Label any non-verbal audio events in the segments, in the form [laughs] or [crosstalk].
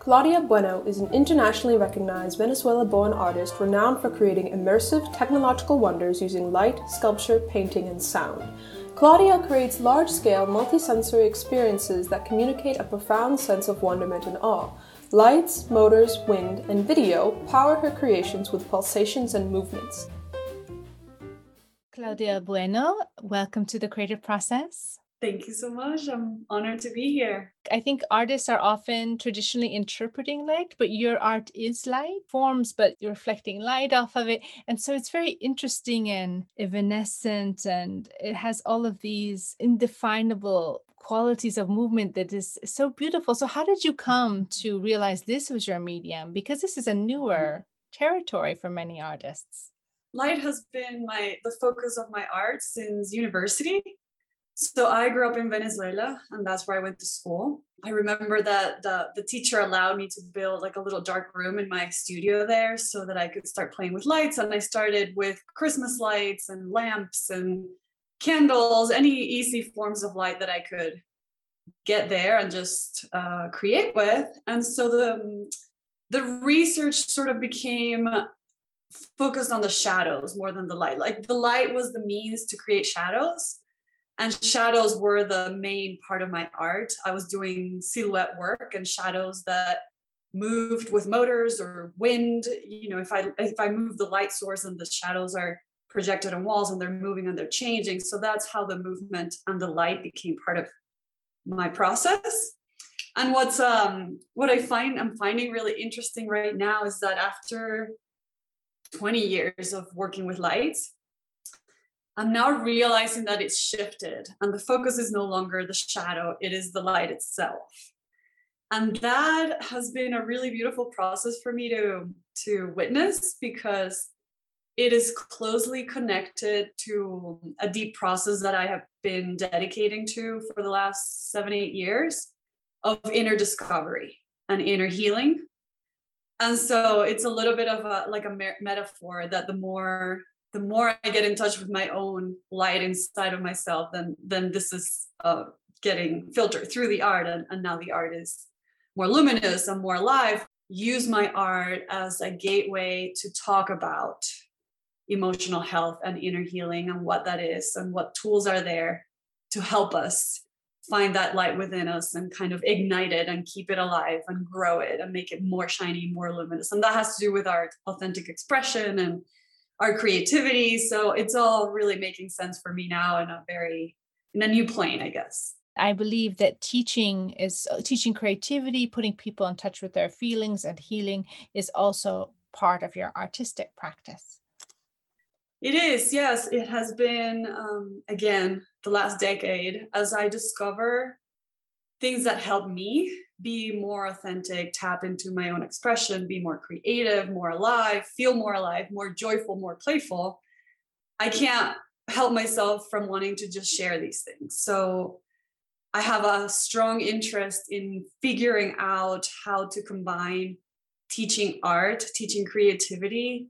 Claudia Bueno is an internationally recognized Venezuela born artist renowned for creating immersive technological wonders using light, sculpture, painting, and sound. Claudia creates large scale, multisensory experiences that communicate a profound sense of wonderment and awe. Lights, motors, wind, and video power her creations with pulsations and movements. Claudia Bueno, welcome to the creative process. Thank you so much. I'm honored to be here. I think artists are often traditionally interpreting light, but your art is light forms, but you're reflecting light off of it. And so it's very interesting and evanescent, and it has all of these indefinable qualities of movement that is so beautiful. So, how did you come to realize this was your medium? Because this is a newer territory for many artists. Light has been my the focus of my art since university so I grew up in Venezuela, and that's where I went to school. I remember that the, the teacher allowed me to build like a little dark room in my studio there so that I could start playing with lights. And I started with Christmas lights and lamps and candles, any easy forms of light that I could get there and just uh, create with. And so the, the research sort of became focused on the shadows more than the light. Like the light was the means to create shadows and shadows were the main part of my art. I was doing silhouette work and shadows that moved with motors or wind. You know, if I if I move the light source and the shadows are projected on walls and they're moving and they're changing. So that's how the movement and the light became part of my process. And what's um what I find I'm finding really interesting right now is that after 20 years of working with lights, I'm now realizing that it's shifted and the focus is no longer the shadow, it is the light itself. And that has been a really beautiful process for me to, to witness because it is closely connected to a deep process that I have been dedicating to for the last seven, eight years of inner discovery and inner healing. And so it's a little bit of a like a metaphor that the more the more I get in touch with my own light inside of myself, then then this is uh, getting filtered through the art, and, and now the art is more luminous and more alive. Use my art as a gateway to talk about emotional health and inner healing and what that is and what tools are there to help us find that light within us and kind of ignite it and keep it alive and grow it and make it more shiny, more luminous. And that has to do with our authentic expression and our creativity. So it's all really making sense for me now in a very in a new plane, I guess. I believe that teaching is teaching creativity, putting people in touch with their feelings and healing is also part of your artistic practice. It is, yes. It has been, um, again, the last decade as I discover things that help me be more authentic, tap into my own expression, be more creative, more alive, feel more alive, more joyful, more playful, I can't help myself from wanting to just share these things. So I have a strong interest in figuring out how to combine teaching art, teaching creativity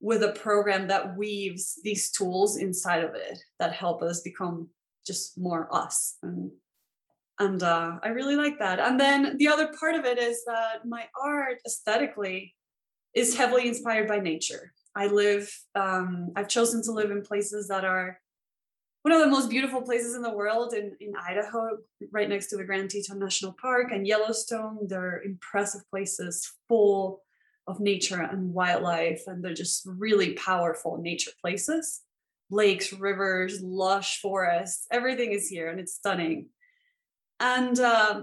with a program that weaves these tools inside of it that help us become just more us. And and uh, i really like that. And then the other part of it is that my art aesthetically is heavily inspired by nature. I live um, i've chosen to live in places that are one of the most beautiful places in the world in, in idaho right next to the grand teton national park and yellowstone. They're impressive places full of nature and wildlife and they're just really powerful nature places lakes rivers lush forests everything is here and it's stunning and uh,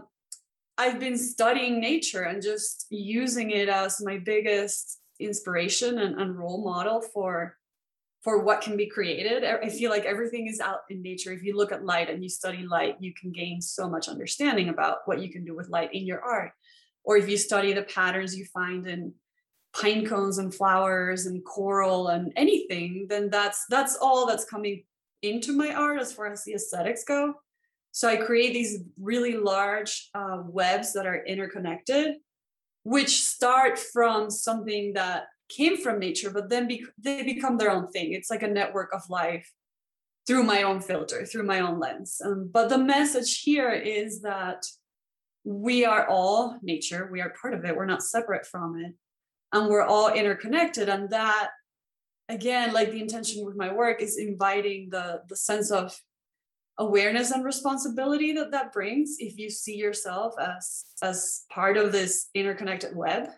I've been studying nature and just using it as my biggest inspiration and, and role model for for what can be created. I feel like everything is out in nature. If you look at light and you study light, you can gain so much understanding about what you can do with light in your art. Or if you study the patterns you find in pine cones and flowers and coral and anything, then that's that's all that's coming into my art as far as the aesthetics go. So I create these really large uh, webs that are interconnected, which start from something that came from nature, but then be- they become their own thing. It's like a network of life through my own filter, through my own lens. Um, but the message here is that we are all nature, we are part of it, we're not separate from it, and we're all interconnected. And that, again, like the intention with my work is inviting the, the sense of awareness and responsibility that that brings if you see yourself as as part of this interconnected web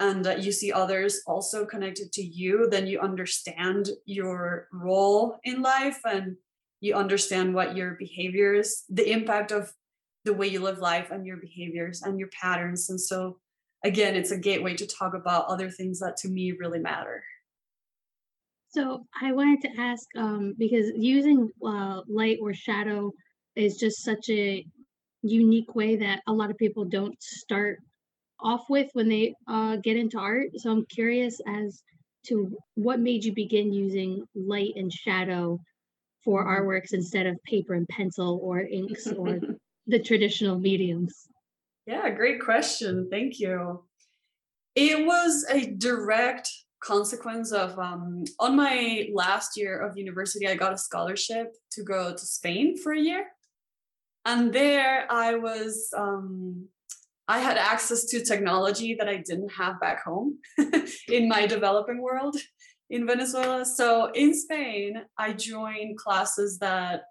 and that you see others also connected to you then you understand your role in life and you understand what your behaviors the impact of the way you live life and your behaviors and your patterns and so again it's a gateway to talk about other things that to me really matter so I wanted to ask um, because using uh, light or shadow is just such a unique way that a lot of people don't start off with when they uh, get into art. So I'm curious as to what made you begin using light and shadow for mm-hmm. artworks instead of paper and pencil or inks or [laughs] the traditional mediums. Yeah, great question. Thank you. It was a direct consequence of um, on my last year of university i got a scholarship to go to spain for a year and there i was um, i had access to technology that i didn't have back home [laughs] in my developing world in venezuela so in spain i joined classes that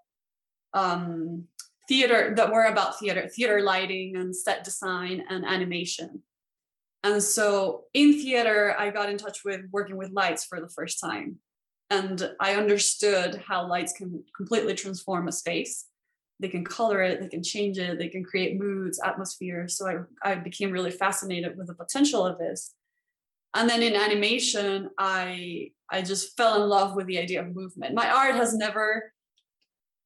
um, theater that were about theater theater lighting and set design and animation and so in theater, I got in touch with working with lights for the first time. And I understood how lights can completely transform a space. They can color it, they can change it, they can create moods, atmosphere. So I, I became really fascinated with the potential of this. And then in animation, I I just fell in love with the idea of movement. My art has never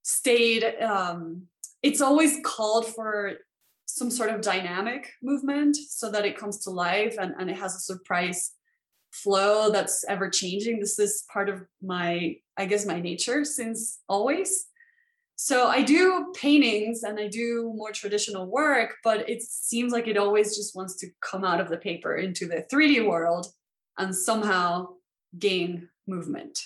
stayed um, it's always called for some sort of dynamic movement so that it comes to life and, and it has a surprise flow that's ever changing. This is part of my, I guess, my nature since always. So I do paintings and I do more traditional work, but it seems like it always just wants to come out of the paper into the 3D world and somehow gain movement.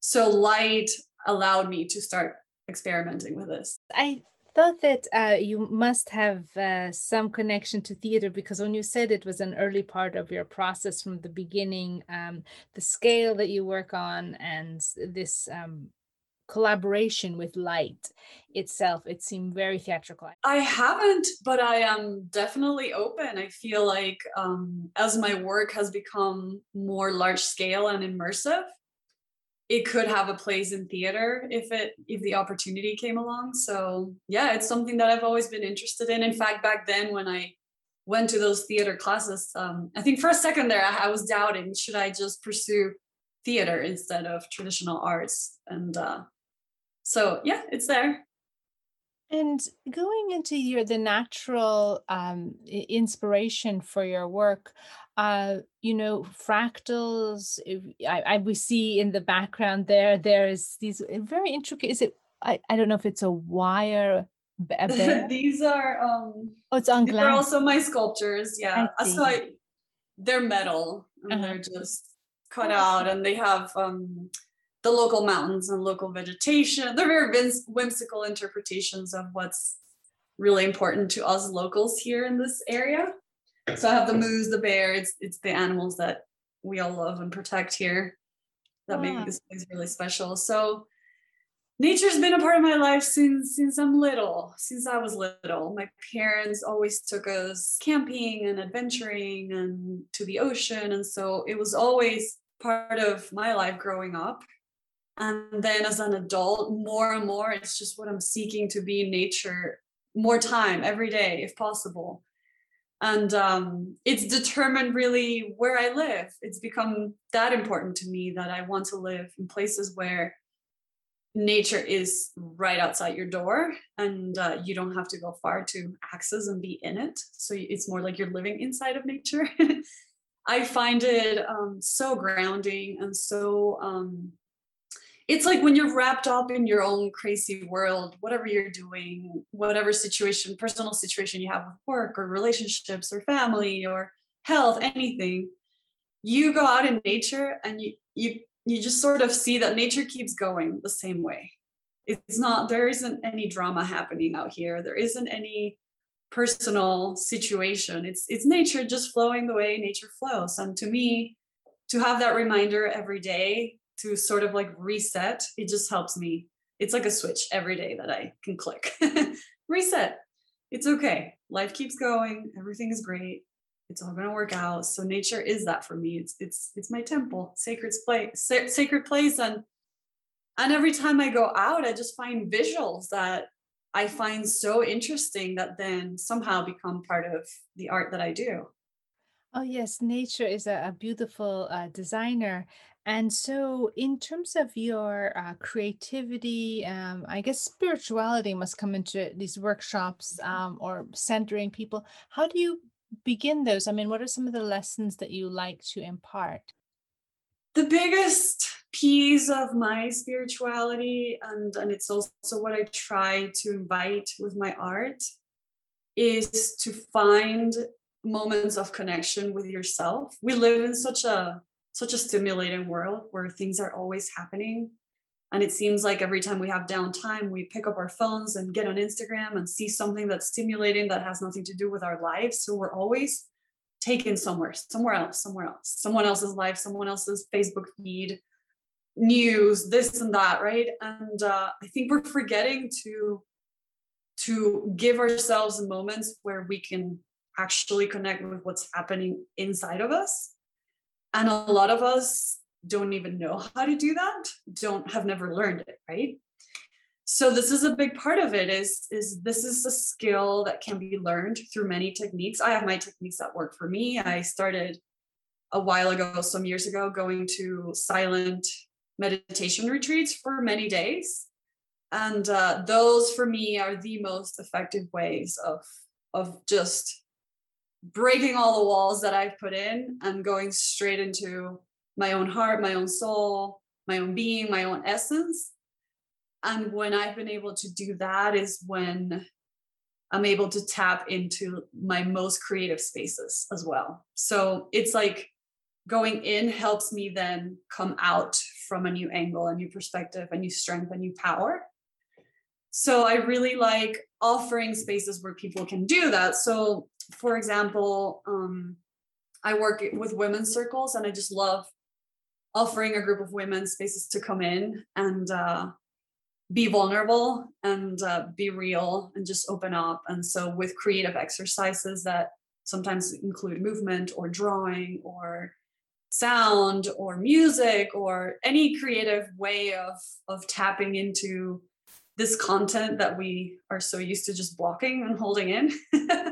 So light allowed me to start experimenting with this. I thought that uh, you must have uh, some connection to theater because when you said it was an early part of your process from the beginning, um, the scale that you work on and this um, collaboration with light itself, it seemed very theatrical. I haven't, but I am definitely open. I feel like um, as my work has become more large scale and immersive, it could have a place in theater if it if the opportunity came along. So yeah it's something that i've always been interested in. In fact back then when i went to those theater classes um, i think for a second there I, I, was doubting should i just pursue theater instead of traditional arts? And uh, so yeah it's there. And going into your the natural um, inspiration for your work, uh, you know, fractals. I, I we see in the background there. There is these uh, very intricate. Is it? I, I don't know if it's a wire. A [laughs] these are um. Oh, it's on glass. They're also my sculptures. Yeah, I so I, they're metal and uh-huh. they're just cut out, and they have um the local mountains and local vegetation. They're very whims- whimsical interpretations of what's really important to us locals here in this area. So I have the moose, the bear. It's it's the animals that we all love and protect here that make this place really special. So nature's been a part of my life since since I'm little, since I was little. My parents always took us camping and adventuring and to the ocean. And so it was always part of my life growing up and then as an adult more and more it's just what i'm seeking to be in nature more time every day if possible and um, it's determined really where i live. It's become that important to me that i want to live in places where nature is right outside your door and uh, you don't have to go far to access and be in it. So it's more like you're living inside of nature. [laughs] I find it um, so grounding and so um, it's like when you're wrapped up in your own crazy world, whatever you're doing, whatever situation, personal situation you have with work or relationships or family or health, anything, you go out in nature and you you you just sort of see that nature keeps going the same way. it's not there isn't any drama happening out here. There isn't any personal situation. It's it's nature just flowing the way nature flows. And to me to have that reminder every day to sort of like reset it just helps me. It's like a switch every day that i can click. [laughs] Reset. It's okay. Life keeps going. Everything is great. It's all going to work out. So nature is that for me. It's it's it's my temple sacred place sacred place. And and every time i go out i just find visuals that i find so interesting that then somehow become part of the art that i do. Oh, yes, nature is a, a beautiful uh, designer. And so, in terms of your uh, creativity, um, I guess spirituality must come into these workshops um, or centering people. How do you begin those? I mean, what are some of the lessons that you like to impart? the biggest piece of my spirituality and and it's also what i try to invite with my art is to find moments of connection with yourself we live in such a such a stimulating world where things are always happening. And it seems like every time we have downtime we pick up our phones and get on instagram and see something that's stimulating that has nothing to do with our lives. So we're always taken somewhere somewhere else somewhere else someone else's life someone else's facebook feed news this and that right? And uh, i think we're forgetting to to give ourselves moments where we can actually connect with what's happening inside of us. And a lot of us don't even know how to do that, don't have never learned it, right? So this is a big part of it is is this is a skill that can be learned through many techniques. I have my techniques that work for me. I started a while ago, some years ago, going to silent meditation retreats for many days. And uh, those for me are the most effective ways of, of just breaking all the walls that I've put in and going straight into my own heart, my own soul, my own being, my own essence. And when I've been able to do that is when I'm able to tap into my most creative spaces as well. So it's like going in helps me then come out from a new angle, a new perspective, a new strength, a new power. So I really like offering spaces where people can do that. So for example, um, I work with women's circles and I just love offering a group of women spaces to come in and uh, be vulnerable and uh, be real and just open up. And so, with creative exercises that sometimes include movement or drawing or sound or music or any creative way of of tapping into this content that we are so used to just blocking and holding in [laughs]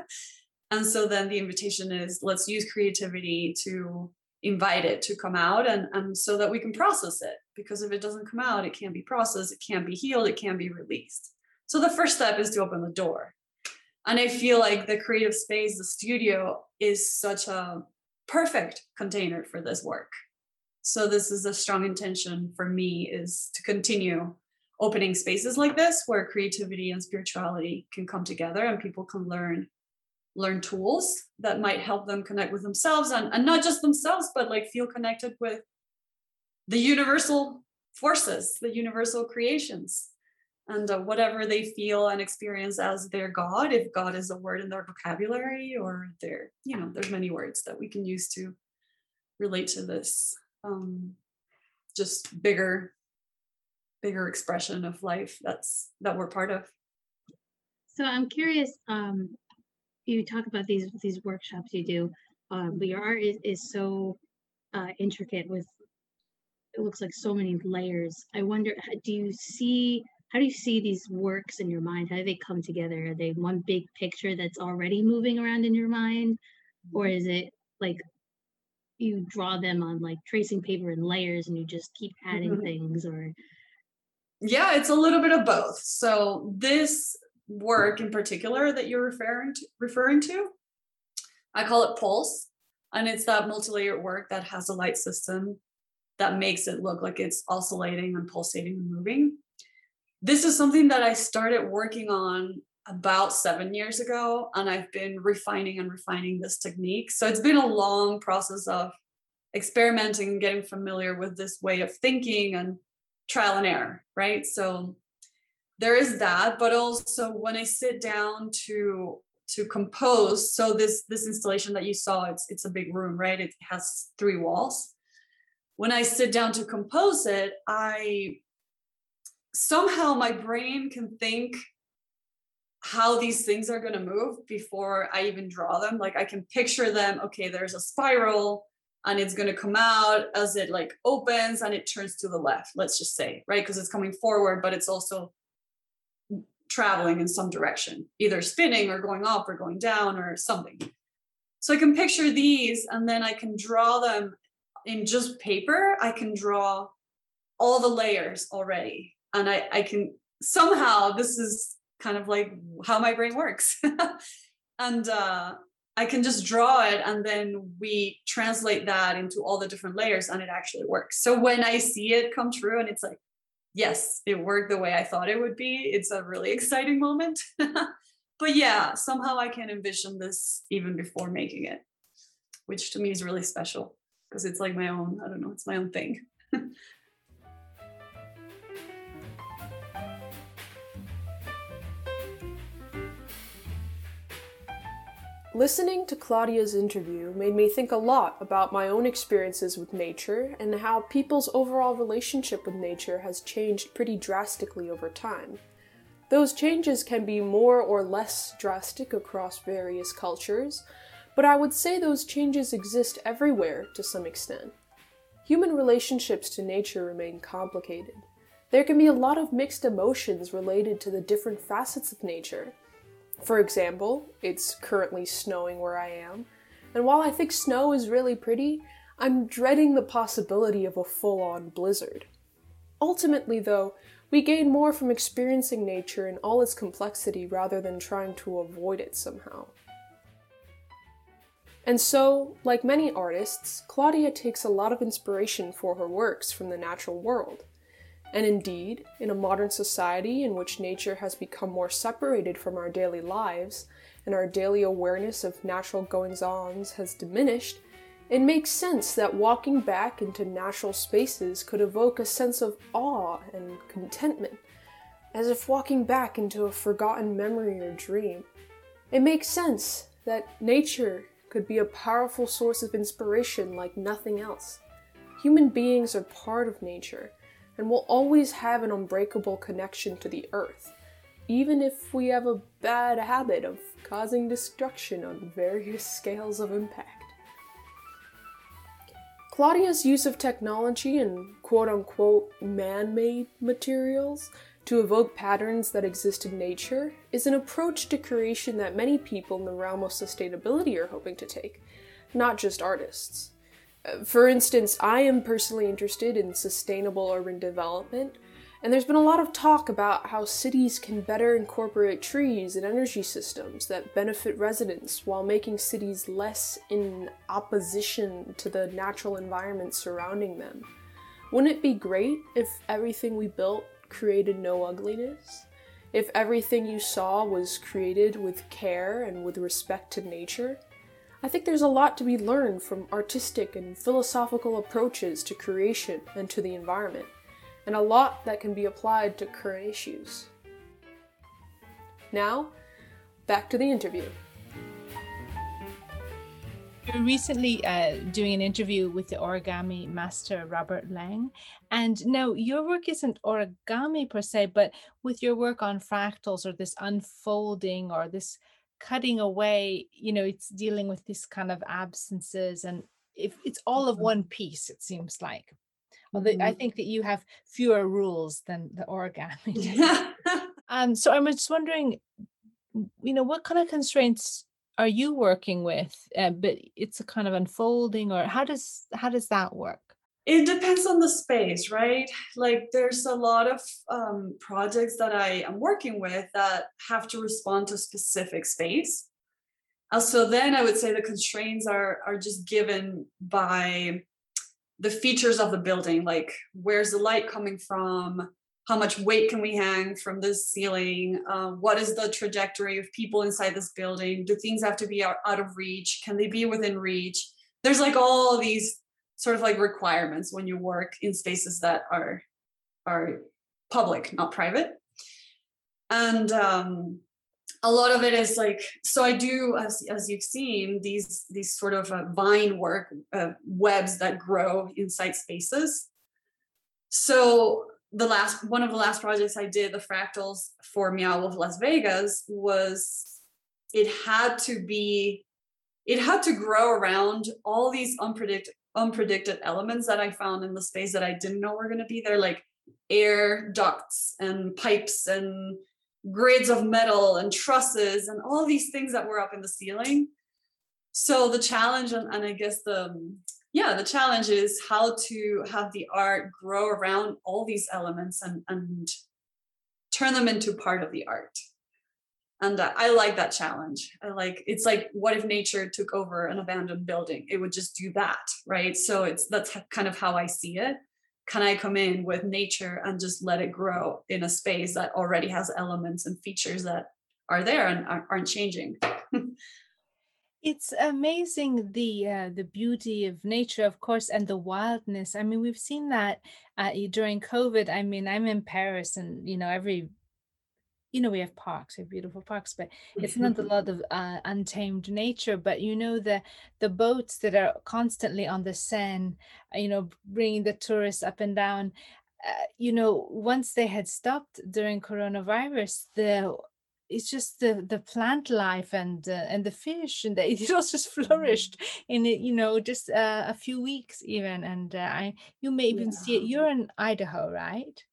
And so then the invitation is let's use creativity to invite it to come out and, and so that we can process it. Because if it doesn't come out, it can't be processed, it can't be healed, it can't be released. So the first step is to open the door. And I feel like the creative space, the studio, is such a perfect container for this work. So this is a strong intention for me is to continue opening spaces like this where creativity and spirituality can come together and people can learn learn tools that might help them connect with themselves and, and not just themselves, but like feel connected with the universal forces, the universal creations, and uh, whatever they feel and experience as their God, if God is a word in their vocabulary or their, you know, there's many words that we can use to relate to this um, just bigger, bigger expression of life that's that we're part of. So I'm curious, um, you talk about these these workshops you do, um, but your art is, is so uh, intricate with it looks like so many layers. I wonder, do you see how do you see these works in your mind? How do they come together? Are they one big picture that's already moving around in your mind, or is it like you draw them on like tracing paper and layers and you just keep adding mm-hmm. things or yeah it's a little bit of both so this work in particular that you're referring to referring to. I call it pulse and it's that multi-layered work that has a light system that makes it look like it's oscillating and pulsating and moving. This is something that i started working on about seven years ago and i've been refining and refining this technique. So it's been a long process of experimenting and getting familiar with this way of thinking and trial and error right? So there is that but also when i sit down to to compose so this this installation that you saw it's it's a big room right? It has three walls. When i sit down to compose it i somehow my brain can think how these things are going to move before i even draw them. Like i can picture them okay there's a spiral and it's going to come out as it like opens and it turns to the left let's just say right? Because it's coming forward but it's also traveling in some direction, either spinning or going up or going down or something. So I can picture these and then I can draw them in just paper. I can draw all the layers already. And I, I can somehow, this is kind of like how my brain works. [laughs] and uh, I can just draw it and then we translate that into all the different layers and it actually works. So when I see it come true and it's like, yes, it worked the way I thought it would be. It's a really [laughs] exciting moment. [laughs] but yeah, somehow I can envision this even before making it, which to me is really special because it's like my own, I don't know, it's my own thing. [laughs] Listening to Claudia's interview made me think a lot about my own experiences with nature and how people's overall relationship with nature has changed pretty drastically over time. Those changes can be more or less drastic across various cultures, but I would say those changes exist everywhere to some extent. Human relationships to nature remain complicated. There can be a lot of mixed emotions related to the different facets of nature for example, it's currently snowing where I am, and while I think snow is really pretty, I'm dreading the possibility of a full on blizzard. Ultimately, though, we gain more from experiencing nature in all its complexity rather than trying to avoid it somehow. And so, like many artists, Claudia takes a lot of inspiration for her works from the natural world. And indeed, in a modern society in which nature has become more separated from our daily lives, and our daily awareness of natural goings ons has diminished, it makes sense that walking back into natural spaces could evoke a sense of awe and contentment, as if walking back into a forgotten memory or dream. It makes sense that nature could be a powerful source of inspiration like nothing else. Human beings are part of nature and will always have an unbreakable connection to the earth, even if we have a bad habit of causing destruction on various [laughs] scales of impact. Claudia's use of technology and quote unquote man made materials to evoke patterns that exist in nature is an approach to creation that many people in the realm of sustainability are hoping to take, not just artists. For instance, I am personally interested in sustainable urban development, and there's been a lot of talk about how cities can better incorporate trees and energy systems that benefit residents while making cities less in opposition to the natural environment surrounding them. Wouldn't it be great if everything we built created no ugliness? If everything you saw was created with care and with respect to nature? I think there's a lot to be learned from artistic and philosophical approaches to creation and to the environment, and a lot that can be applied to current issues. Now, back to the interview. You're recently uh, doing an interview with the origami master Robert Lang. And now your work isn't origami per se, but with your work on fractals or this unfolding or this cutting away you know it's dealing with this kind of absences and if it's all of mm-hmm. one piece it seems like although mm-hmm. i think that you have fewer rules than the origami [laughs] [laughs] um so i'm just wondering you know what kind of constraints are you working with uh, but it's a kind of unfolding or how does how does that work it depends on the space right? Like there's a lot of um, projects that i am working with that have to respond to specific space. Uh, so then i would say the constraints are are just given by the features of the building like where's the light coming from? How much weight can we hang from this ceiling? Uh, what is the trajectory of people inside this building? Do things have to be out, out of reach? Can they be within reach? There's like all these sort of like requirements when you work in spaces that are are public, not private. and um, a lot of it is like so i do as as you've seen these these sort of uh, vine work uh, webs that grow inside spaces so the last one of the last projects i did the fractals for Meow Wolf las vegas was it had to be it had to grow around all these unpredicted unpredicted elements that i found in the space that i didn't know were going to be there like air ducts and pipes and grids of metal and trusses and all these things that were up in the ceiling. So the challenge and, and I guess the yeah, the challenge is how to have the art grow around all these elements and and turn them into part of the art. And I like that challenge. I like it's like what if nature took over an abandoned building? It would just do that, right? So it's that's kind of how I see it can I come in with nature and just let it grow in a space that already has elements and features that are there and aren't changing? [laughs] it's amazing the uh, the beauty of nature, of course, and the wildness. I mean, we've seen that uh, during COVID. I mean, I'm in Paris, and you know, every you know we have parks we have beautiful parks but it's not a lot of uh, untamed nature but you know the the boats that are constantly on the seine uh, you know bringing the tourists up and down uh, you know once they had stopped during coronavirus the it's just the the plant life and uh, and the fish and the, [laughs] it all just mm-hmm. flourished in it you know just uh, a few weeks even and uh, I you may even yeah. see it you're in Idaho right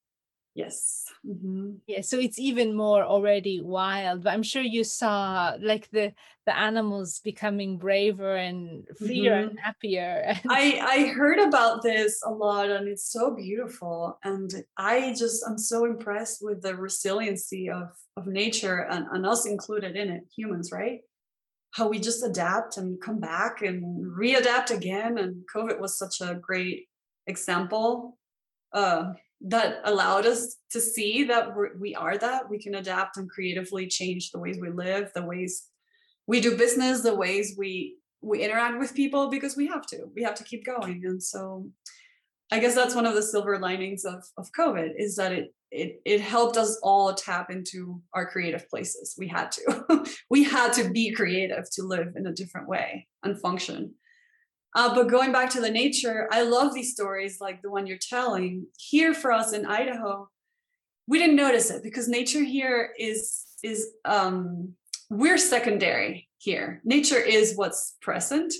Yes. Mm-hmm. Yeah, so it's even more already wild. But I'm sure you saw like the the animals becoming braver and freer mm-hmm. [laughs] and happier. I I heard about this a lot, and it's so beautiful. And I just I'm so impressed with the resiliency of of nature and, and us included in it, humans, right? How we just adapt and come back and readapt again. And COVID was such a great example. Uh, that allowed us to see that we're, we are that. We can adapt and creatively change the ways we live the ways we do business the ways we we interact with people because we have to. We have to keep going. And so i guess that's one of the silver linings of of covid is that it it it helped us all tap into our creative places. We had to. [laughs] We had to be creative to live in a different way and function uh, but going back to the nature, I love these stories like the one you're telling. Here for us in Idaho, we didn't notice it because nature here is is um, we're secondary here. Nature is what's present.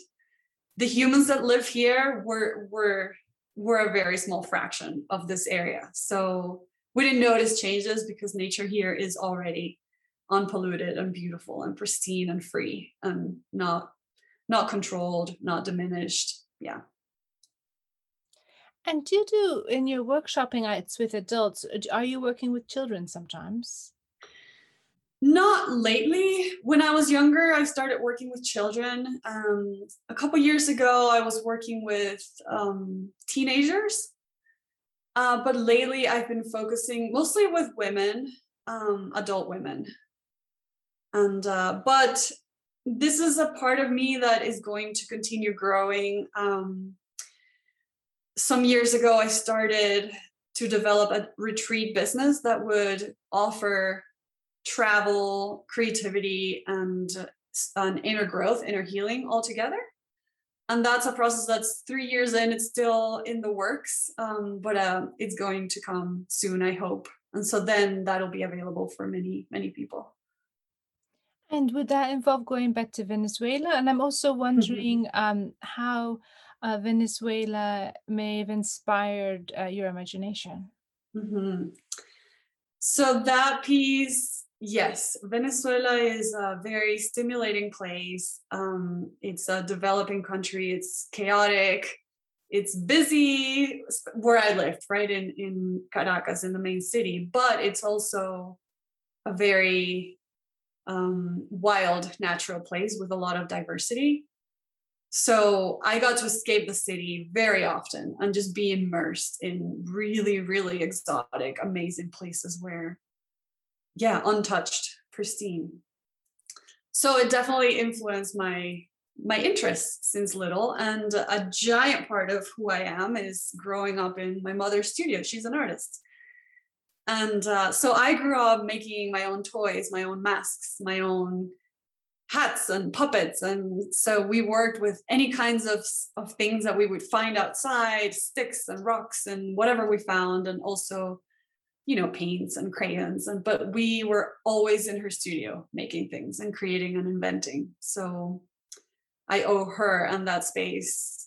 The humans that live here were were were a very small fraction of this area. So we didn't notice changes because nature here is already unpolluted and beautiful and pristine and free and not not controlled, not diminished. Yeah. And do you do in your workshopping it's with adults? Are you working with children sometimes? Not lately. When I was younger, I started working with children. Um, a couple years ago, I was working with um, teenagers. Uh, but lately, I've been focusing mostly with women, um, adult women. And uh, but this is a part of me that is going to continue growing. Um, some years ago, I started to develop a retreat business that would offer travel, creativity, and an inner growth, inner healing all together. And that's a process that's three years in. It's still in the works, um, but uh, it's going to come soon, I hope. And so then that'll be available for many, many people. And would that involve going back to Venezuela? And I'm also Mm-hmm. wondering um, how uh, Venezuela may have inspired uh, your imagination. Mhm. So that piece, yes, Venezuela is a very stimulating place. Um, it's a developing country. It's chaotic. It's busy where I lived, right in in Caracas, in the main city. But it's also a very um, wild natural place with a lot of diversity. So I got to escape the city very often and just be immersed in really, really exotic, amazing places where, yeah, untouched, pristine. So it definitely influenced my my interests since little and a giant part of who i am is growing up in my mother's studio she's an artist And uh, so I grew up making my own toys, my own masks, my own hats and puppets. And so we worked with any kinds of, of things that we would find outside, sticks and rocks and whatever we found, and also, you know, paints and crayons. And but we were always in her studio making things and creating and inventing. So I owe her and that space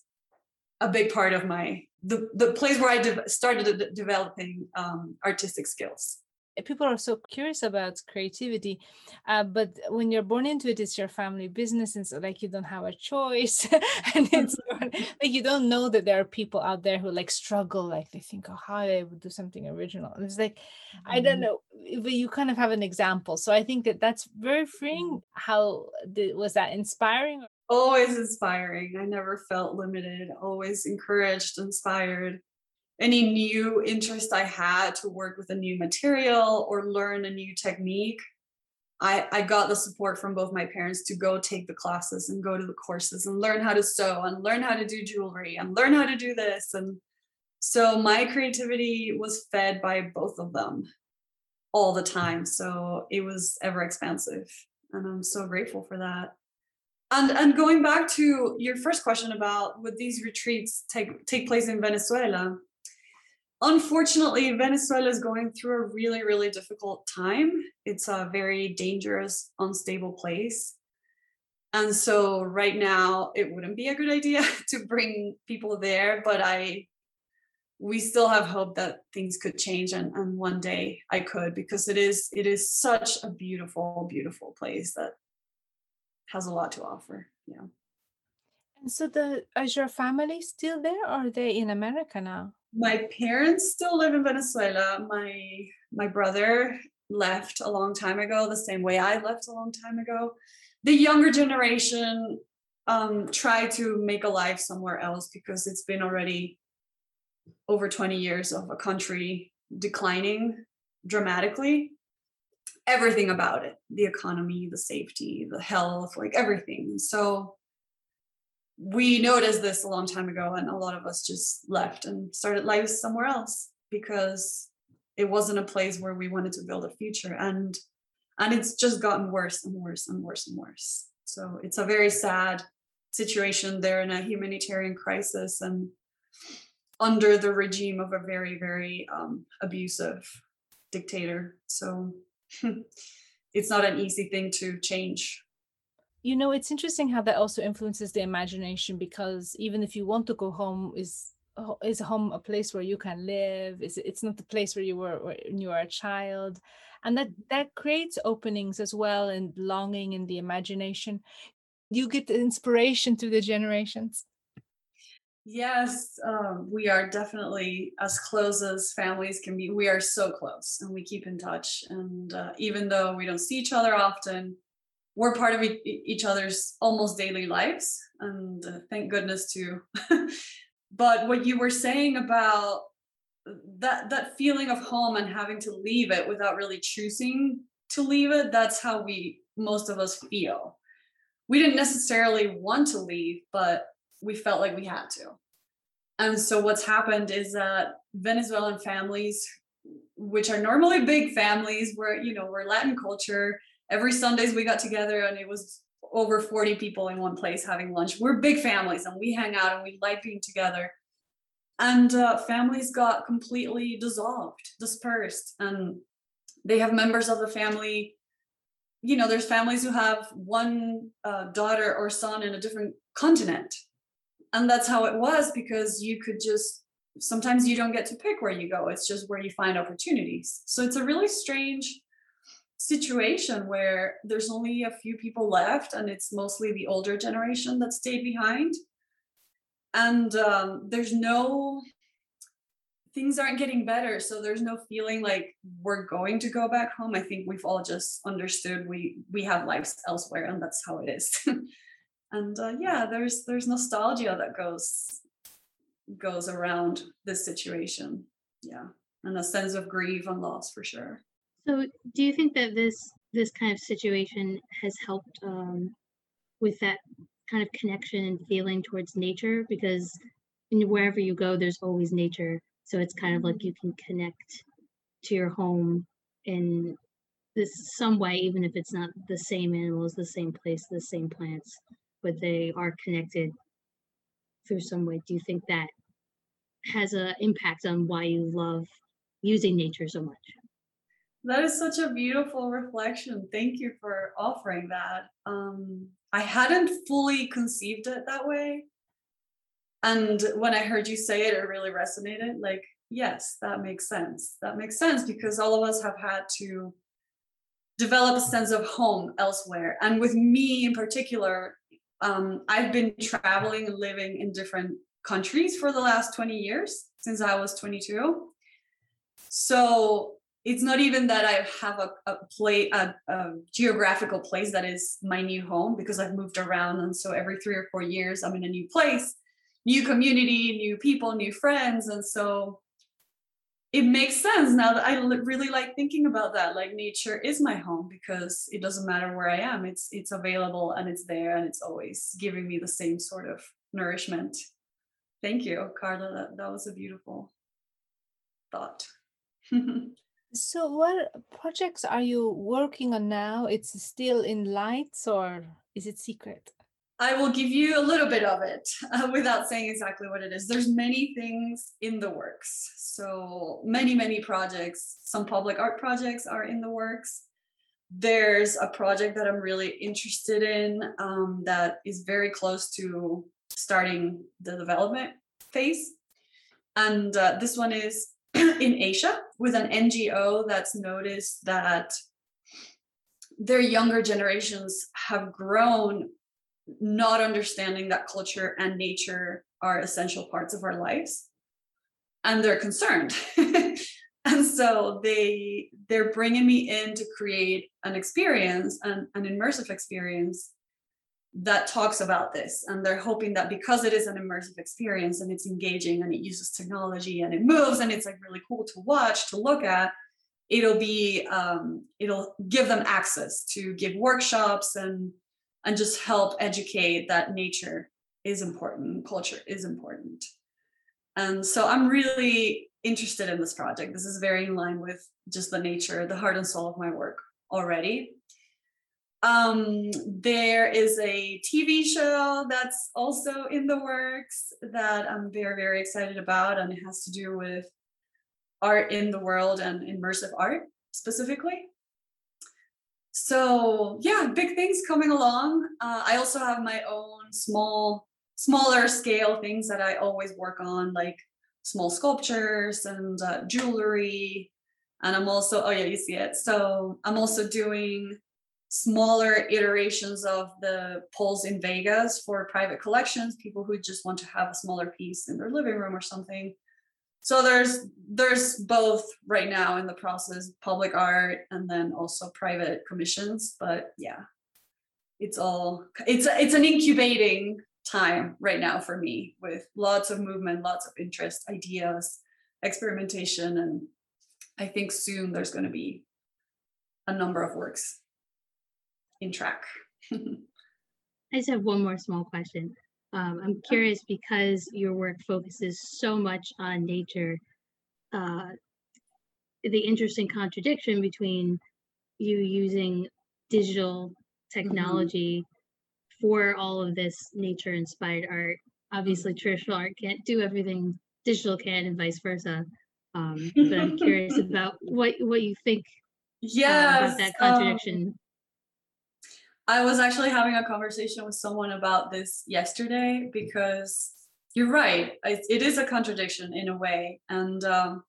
a big part of my the the place where I de- started developing um, artistic skills. People are so curious about creativity, uh, but when you're born into it, it's your family business, and so like you don't have a choice, [laughs] and it's [laughs] like you don't know that there are people out there who like struggle, like they think, oh, how I would do something original, and it's like mm-hmm. I don't mm-hmm. know, but you kind of have an example. So I think that that's very freeing. How did, was that inspiring? Always inspiring. I never felt limited, always encouraged, inspired. Any new interest I had to work with a new material or learn a new technique, I, I got the support from both my parents to go take the classes and go to the courses and learn how to sew and learn how to do jewelry and learn how to do this. And so my creativity was fed by both of them all the time. So it was ever expansive. And I'm so grateful for that and and going back to your first question about would these retreats take take place in Venezuela? Unfortunately, Venezuela is going through a really really difficult time. It's a very dangerous, unstable place. And so right now it wouldn't be a good idea [laughs] to bring people there, but I we still have hope that things could change and, and one day I could because it is it is such a beautiful, beautiful place that has a lot to offer. Yeah. And so the is your family still there or are they in America now? My parents still live in Venezuela. My my brother left a long time ago, the same way I left a long time ago. The younger generation um, try to make a life somewhere else because it's been already over 20 years of a country declining dramatically everything about it the economy the safety the health like everything. So we noticed this a long time ago and a lot of us just left and started life somewhere else because it wasn't a place where we wanted to build a future and and it's just gotten worse and worse and worse and worse. So it's a very sad situation they're in a humanitarian crisis and under the regime of a very very um, abusive dictator. So [laughs] it's not an easy thing to change. You know it's interesting how that also influences the imagination because even if you want to go home is is home a place where you can live? Is it's not the place where you were when you were a child. And that that creates openings as well and longing in the imagination. You get the inspiration through the generations Yes, um, we are definitely as close as families can be. We are so close and we keep in touch. And uh, even though we don't see each other often, we're part of e- each other's almost daily lives. And uh, thank goodness too. [laughs] but what you were saying about that that feeling of home and having to leave it without really choosing to leave it, that's how we most of us feel. We didn't necessarily want to leave, but we felt like we had to. And so what's happened is that Venezuelan families, which are normally big families, where you know we're Latin culture. Every Sundays we got together and it was over 40 people in one place having lunch. We're big families and we hang out and we like being together. And uh, families got completely dissolved, dispersed, and they have members of the family. You know, there's families who have one uh, daughter or son in a different continent and that's how it was because you could just sometimes you don't get to pick where you go. It's just where you find opportunities. So it's a really strange situation where there's only a few people left and it's mostly the older generation that stayed behind. And um, there's no things aren't getting better. So there's no feeling like we're going to go back home. I think we've all just understood we we have lives elsewhere and that's how it is [laughs] and uh, yeah there's there's nostalgia that goes goes around this situation. Yeah. And a sense of grief and loss for sure. So do you think that this this kind of situation has helped um, with that kind of connection and feeling towards nature? Because wherever you go there's always nature. So it's kind of like you can connect to your home in this some way, even if it's not the same animals, the same place, the same plants, but they are connected through some way. Do you think that has an impact on why you love using nature so much? That is such a beautiful reflection. Thank you for offering that. Um, I hadn't fully conceived it that way. And when I heard you say it, it really resonated. Like, yes, that makes sense. That makes sense because all of us have had to develop a sense of home elsewhere. And with me in particular, um, I've been traveling and living in different countries for the last 20 years since I was 22. So it's not even that I have a, a play a, a, geographical place that is my new home because I've moved around and so every three or four years I'm in a new place, new community, new people, new friends, and so it makes sense now that I really like thinking about that. Like nature is my home because it doesn't matter where I am; it's it's available and it's there and it's always giving me the same sort of nourishment. Thank you, Carla. That that was a beautiful thought. [laughs] So, what projects are you working on now? It's still in lights or is it secret? I will give you a little bit of it uh, without saying exactly what it is. There's many things in the works. So, many, many projects. Some public art projects are in the works. There's a project that I'm really interested in um, that is very close to starting the development phase. And uh, this one is [clears throat] in Asia with an NGO that's noticed that their younger generations have grown not understanding that culture and nature are essential parts of our lives. And they're concerned. [laughs] And so they they're bringing me in to create an experience an, an immersive experience that talks about this. And they're hoping that because it is an immersive experience and it's engaging and it uses technology and it moves and it's like really cool to watch to look at it'll be um, it'll give them access to give workshops and and just help educate that nature is important culture is important. And so i'm really interested in this project. This is very in line with just the nature the heart and soul of my work already. Um, there is a TV show that's also in the works that I'm very, very excited about, and it has to do with art in the world and immersive art specifically. So yeah, big things coming along. Uh, I also have my own small, smaller scale things that I always work on, like small sculptures and uh, jewelry. And I'm also, oh yeah, you see it. So I'm also doing smaller iterations of the poles in Vegas for private collections, people who just want to have a smaller piece in their living room or something. So there's there's both right now in the process, public art and then also private commissions. But yeah, it's all it's it's an incubating time right now for me with lots of movement, lots of interest, ideas, experimentation, and I think soon there's going to be a number of works in track. [laughs] I just have one more small question. Um, I'm curious because your work focuses so much on nature, uh, the interesting contradiction between you using digital mm-hmm. technology mm-hmm. for all of this nature inspired art. Obviously, traditional art can't do everything digital can, and vice versa. Um, but I'm [laughs] curious about what what you think yeah uh, about that contradiction. Um, I was actually having a conversation with someone about this yesterday because you're right. It is a contradiction in a way. And um,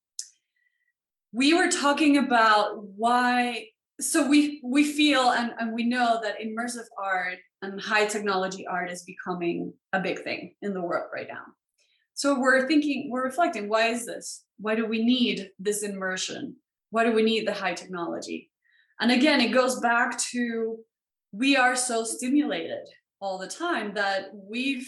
we were talking about why. So we we feel and, and we know that immersive art and high technology art is becoming a big thing in the world right now. So we're thinking, we're reflecting, why is this? Why do we need this immersion? Why do we need the high technology? And again, it goes back to we are so stimulated all the time that we've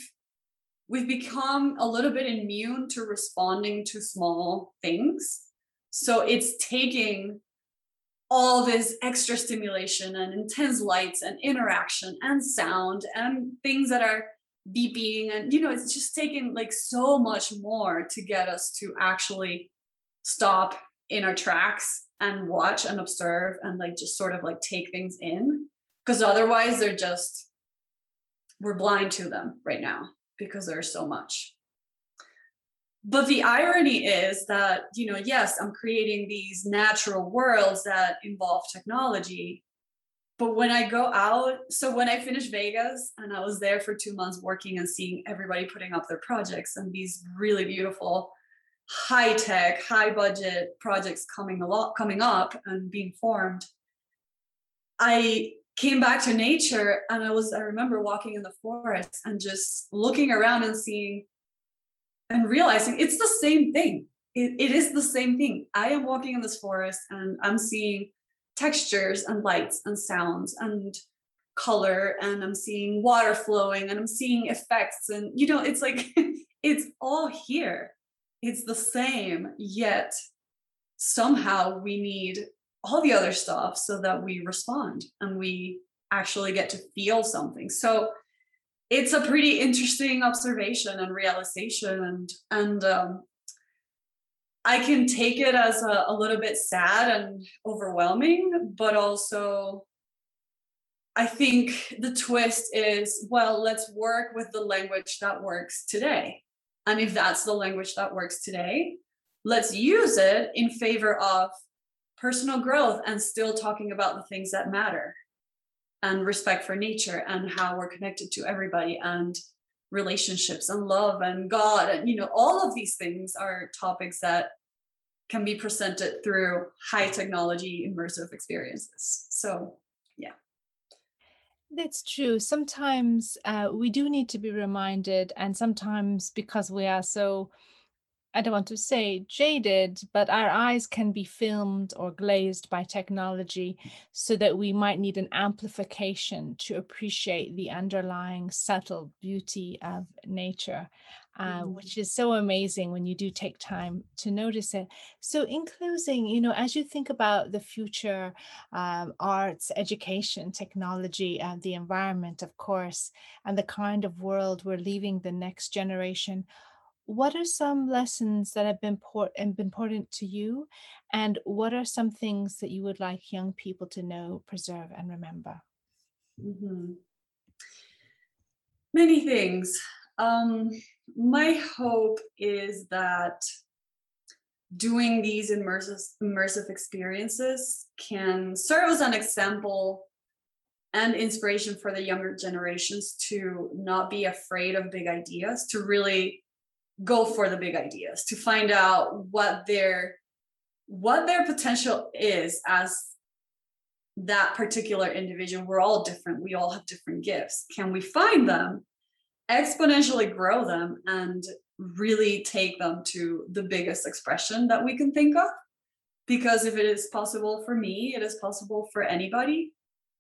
we've become a little bit immune to responding to small things. So it's taking all this extra stimulation and intense lights and interaction and sound and things that are beeping and you know it's just taking like so much more to get us to actually stop in our tracks and watch and observe and like just sort of like take things in because otherwise they're just we're blind to them right now because there's so much. But the irony is that you know yes i'm creating these natural worlds that involve technology but when i go out so when i finished vegas and i was there for two months working and seeing everybody putting up their projects and these really beautiful high tech high budget projects coming a lot coming up and being formed i came back to nature and i was i remember walking in the forest and just looking around and seeing and realizing it's the same thing. It, it is the same thing. I am walking in this forest and i'm seeing textures and lights and sounds and color and i'm seeing water flowing and i'm seeing effects and you know it's like [laughs] it's all here. It's the same yet somehow we need all the other stuff so that we respond and we actually get to feel something. So it's a pretty interesting observation and realization and and um, i can take it as a, a little bit sad and overwhelming but also i think the twist is well let's work with the language that works today. And if that's the language that works today let's use it in favor of personal growth and still talking about the things that matter and respect for nature and how we're connected to everybody and relationships and love and God and you know all of these things are topics that can be presented through high technology immersive experiences. So yeah. That's true. Sometimes uh, we do need to be reminded, and sometimes because we are so I don't want to say jaded, but our eyes can be filmed or glazed by technology so that we might need an amplification to appreciate the underlying subtle beauty of nature, uh, mm. which is so amazing when you do take time to notice it. So, in closing, you know, as you think about the future um, arts, education, technology, and the environment, of course, and the kind of world we're leaving the next generation what are some lessons that have been important to you? And what are some things that you would like young people to know preserve and remember? Mm-hmm. many things. Um, my hope is that doing these immersive immersive experiences can serve as an example and inspiration for the younger generations to not be afraid of big ideas to really go for the big ideas to find out what their what their potential is as that particular individual. We're all different. We all have different gifts. Can we find them exponentially grow them and really take them to the biggest expression that we can think of? Because if it is possible for me it is possible for anybody.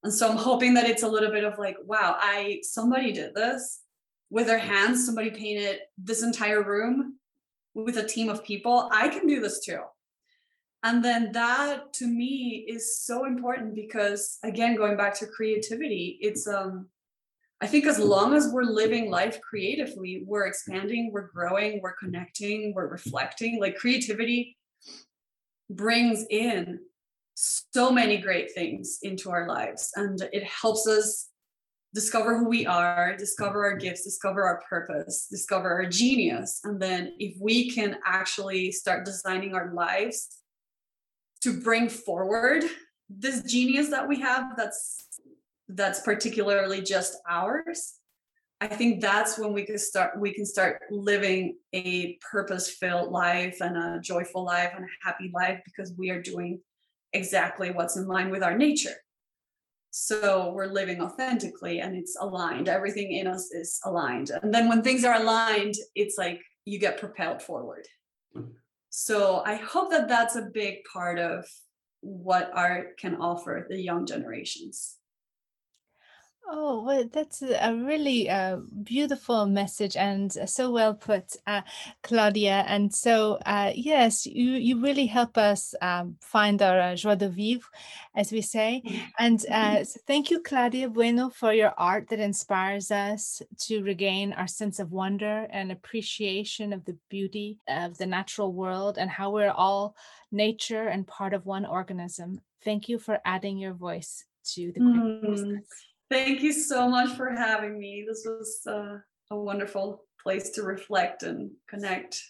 And so i'm hoping that it's a little bit of like wow i somebody did this with their hands somebody painted this entire room with a team of people i can do this too. And then that to me is so important because again going back to creativity it's um i think as long as we're living life creatively we're expanding we're growing we're connecting we're reflecting like creativity brings in so many great things into our lives. And it helps us discover who we are, discover our gifts, discover our purpose, discover our genius. And then if we can actually start designing our lives to bring forward this genius that we have that's that's particularly just ours i think that's when we can start we can start living a purpose filled life and a joyful life and a happy life because we are doing exactly what's in line with our nature so we're living authentically and it's aligned. Everything in us is aligned. And then when things are aligned it's like you get propelled forward. Mm-hmm. So i hope that that's a big part of what art can offer the young generations Oh, well, that's a really uh, beautiful message and uh, so well put, uh, Claudia. And so, uh, yes, you, you really help us um, find our uh, joie de vivre, as we say. And uh, so thank you, Claudia Bueno, for your art that inspires us to regain our sense of wonder and appreciation of the beauty of the natural world and how we're all nature and part of one organism. Thank you for adding your voice to the Mm. Process. Thank you so much for having me. This was uh, a wonderful place to reflect and connect,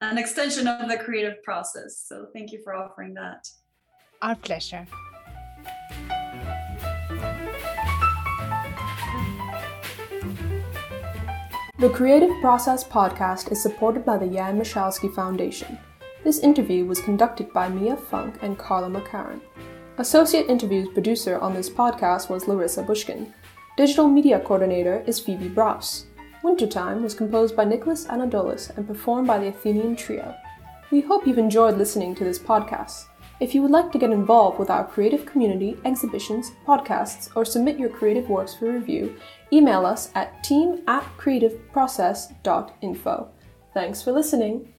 an extension of the creative process. So thank you for offering that. Our pleasure. The Creative Process podcast is supported by the Jan Michalski Foundation. This interview was conducted by Mia Funk and Carla McCarran. Associate interviews producer on this podcast was Larissa Bushkin. Digital media coordinator is Phoebe Brous. Wintertime was composed by Nicholas Anadolus and performed by the Athenian Trio. We hope you've enjoyed listening to this podcast. If you would like to get involved with our creative community, exhibitions, podcasts, or submit your creative works for review, email us at team at creativeprocess.info. Thanks for listening.